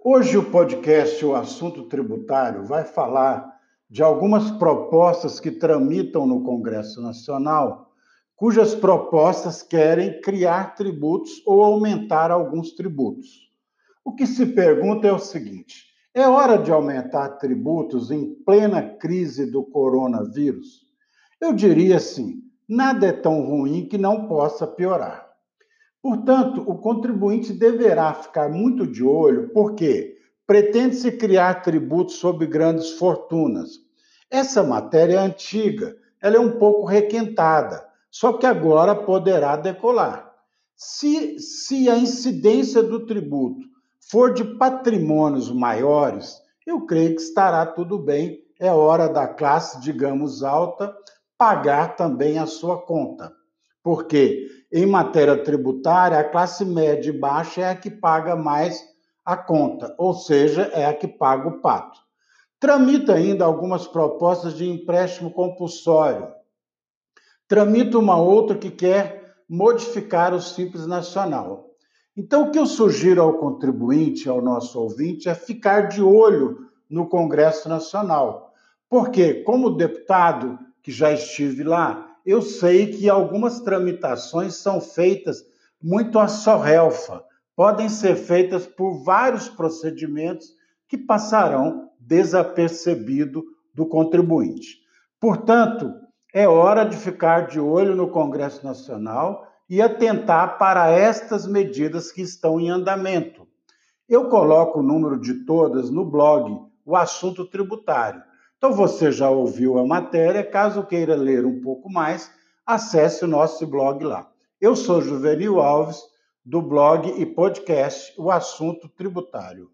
Hoje o podcast O Assunto Tributário vai falar de algumas propostas que tramitam no Congresso Nacional, cujas propostas querem criar tributos ou aumentar alguns tributos. O que se pergunta é o seguinte: é hora de aumentar tributos em plena crise do coronavírus? Eu diria assim: nada é tão ruim que não possa piorar. Portanto, o contribuinte deverá ficar muito de olho, porque pretende-se criar tributos sobre grandes fortunas. Essa matéria é antiga, ela é um pouco requentada, só que agora poderá decolar. Se, se a incidência do tributo for de patrimônios maiores, eu creio que estará tudo bem. É hora da classe, digamos, alta pagar também a sua conta. Porque em matéria tributária, a classe média e baixa é a que paga mais a conta, ou seja, é a que paga o pato. Tramita ainda algumas propostas de empréstimo compulsório. Tramita uma outra que quer modificar o Simples Nacional. Então, o que eu sugiro ao contribuinte, ao nosso ouvinte, é ficar de olho no Congresso Nacional. Porque, como deputado que já estive lá, eu sei que algumas tramitações são feitas muito a sorrelfa, podem ser feitas por vários procedimentos que passarão desapercebido do contribuinte. Portanto, é hora de ficar de olho no Congresso Nacional e atentar para estas medidas que estão em andamento. Eu coloco o número de todas no blog, o assunto tributário. Então você já ouviu a matéria, caso queira ler um pouco mais, acesse o nosso blog lá. Eu sou Juvenil Alves, do blog e podcast O Assunto Tributário.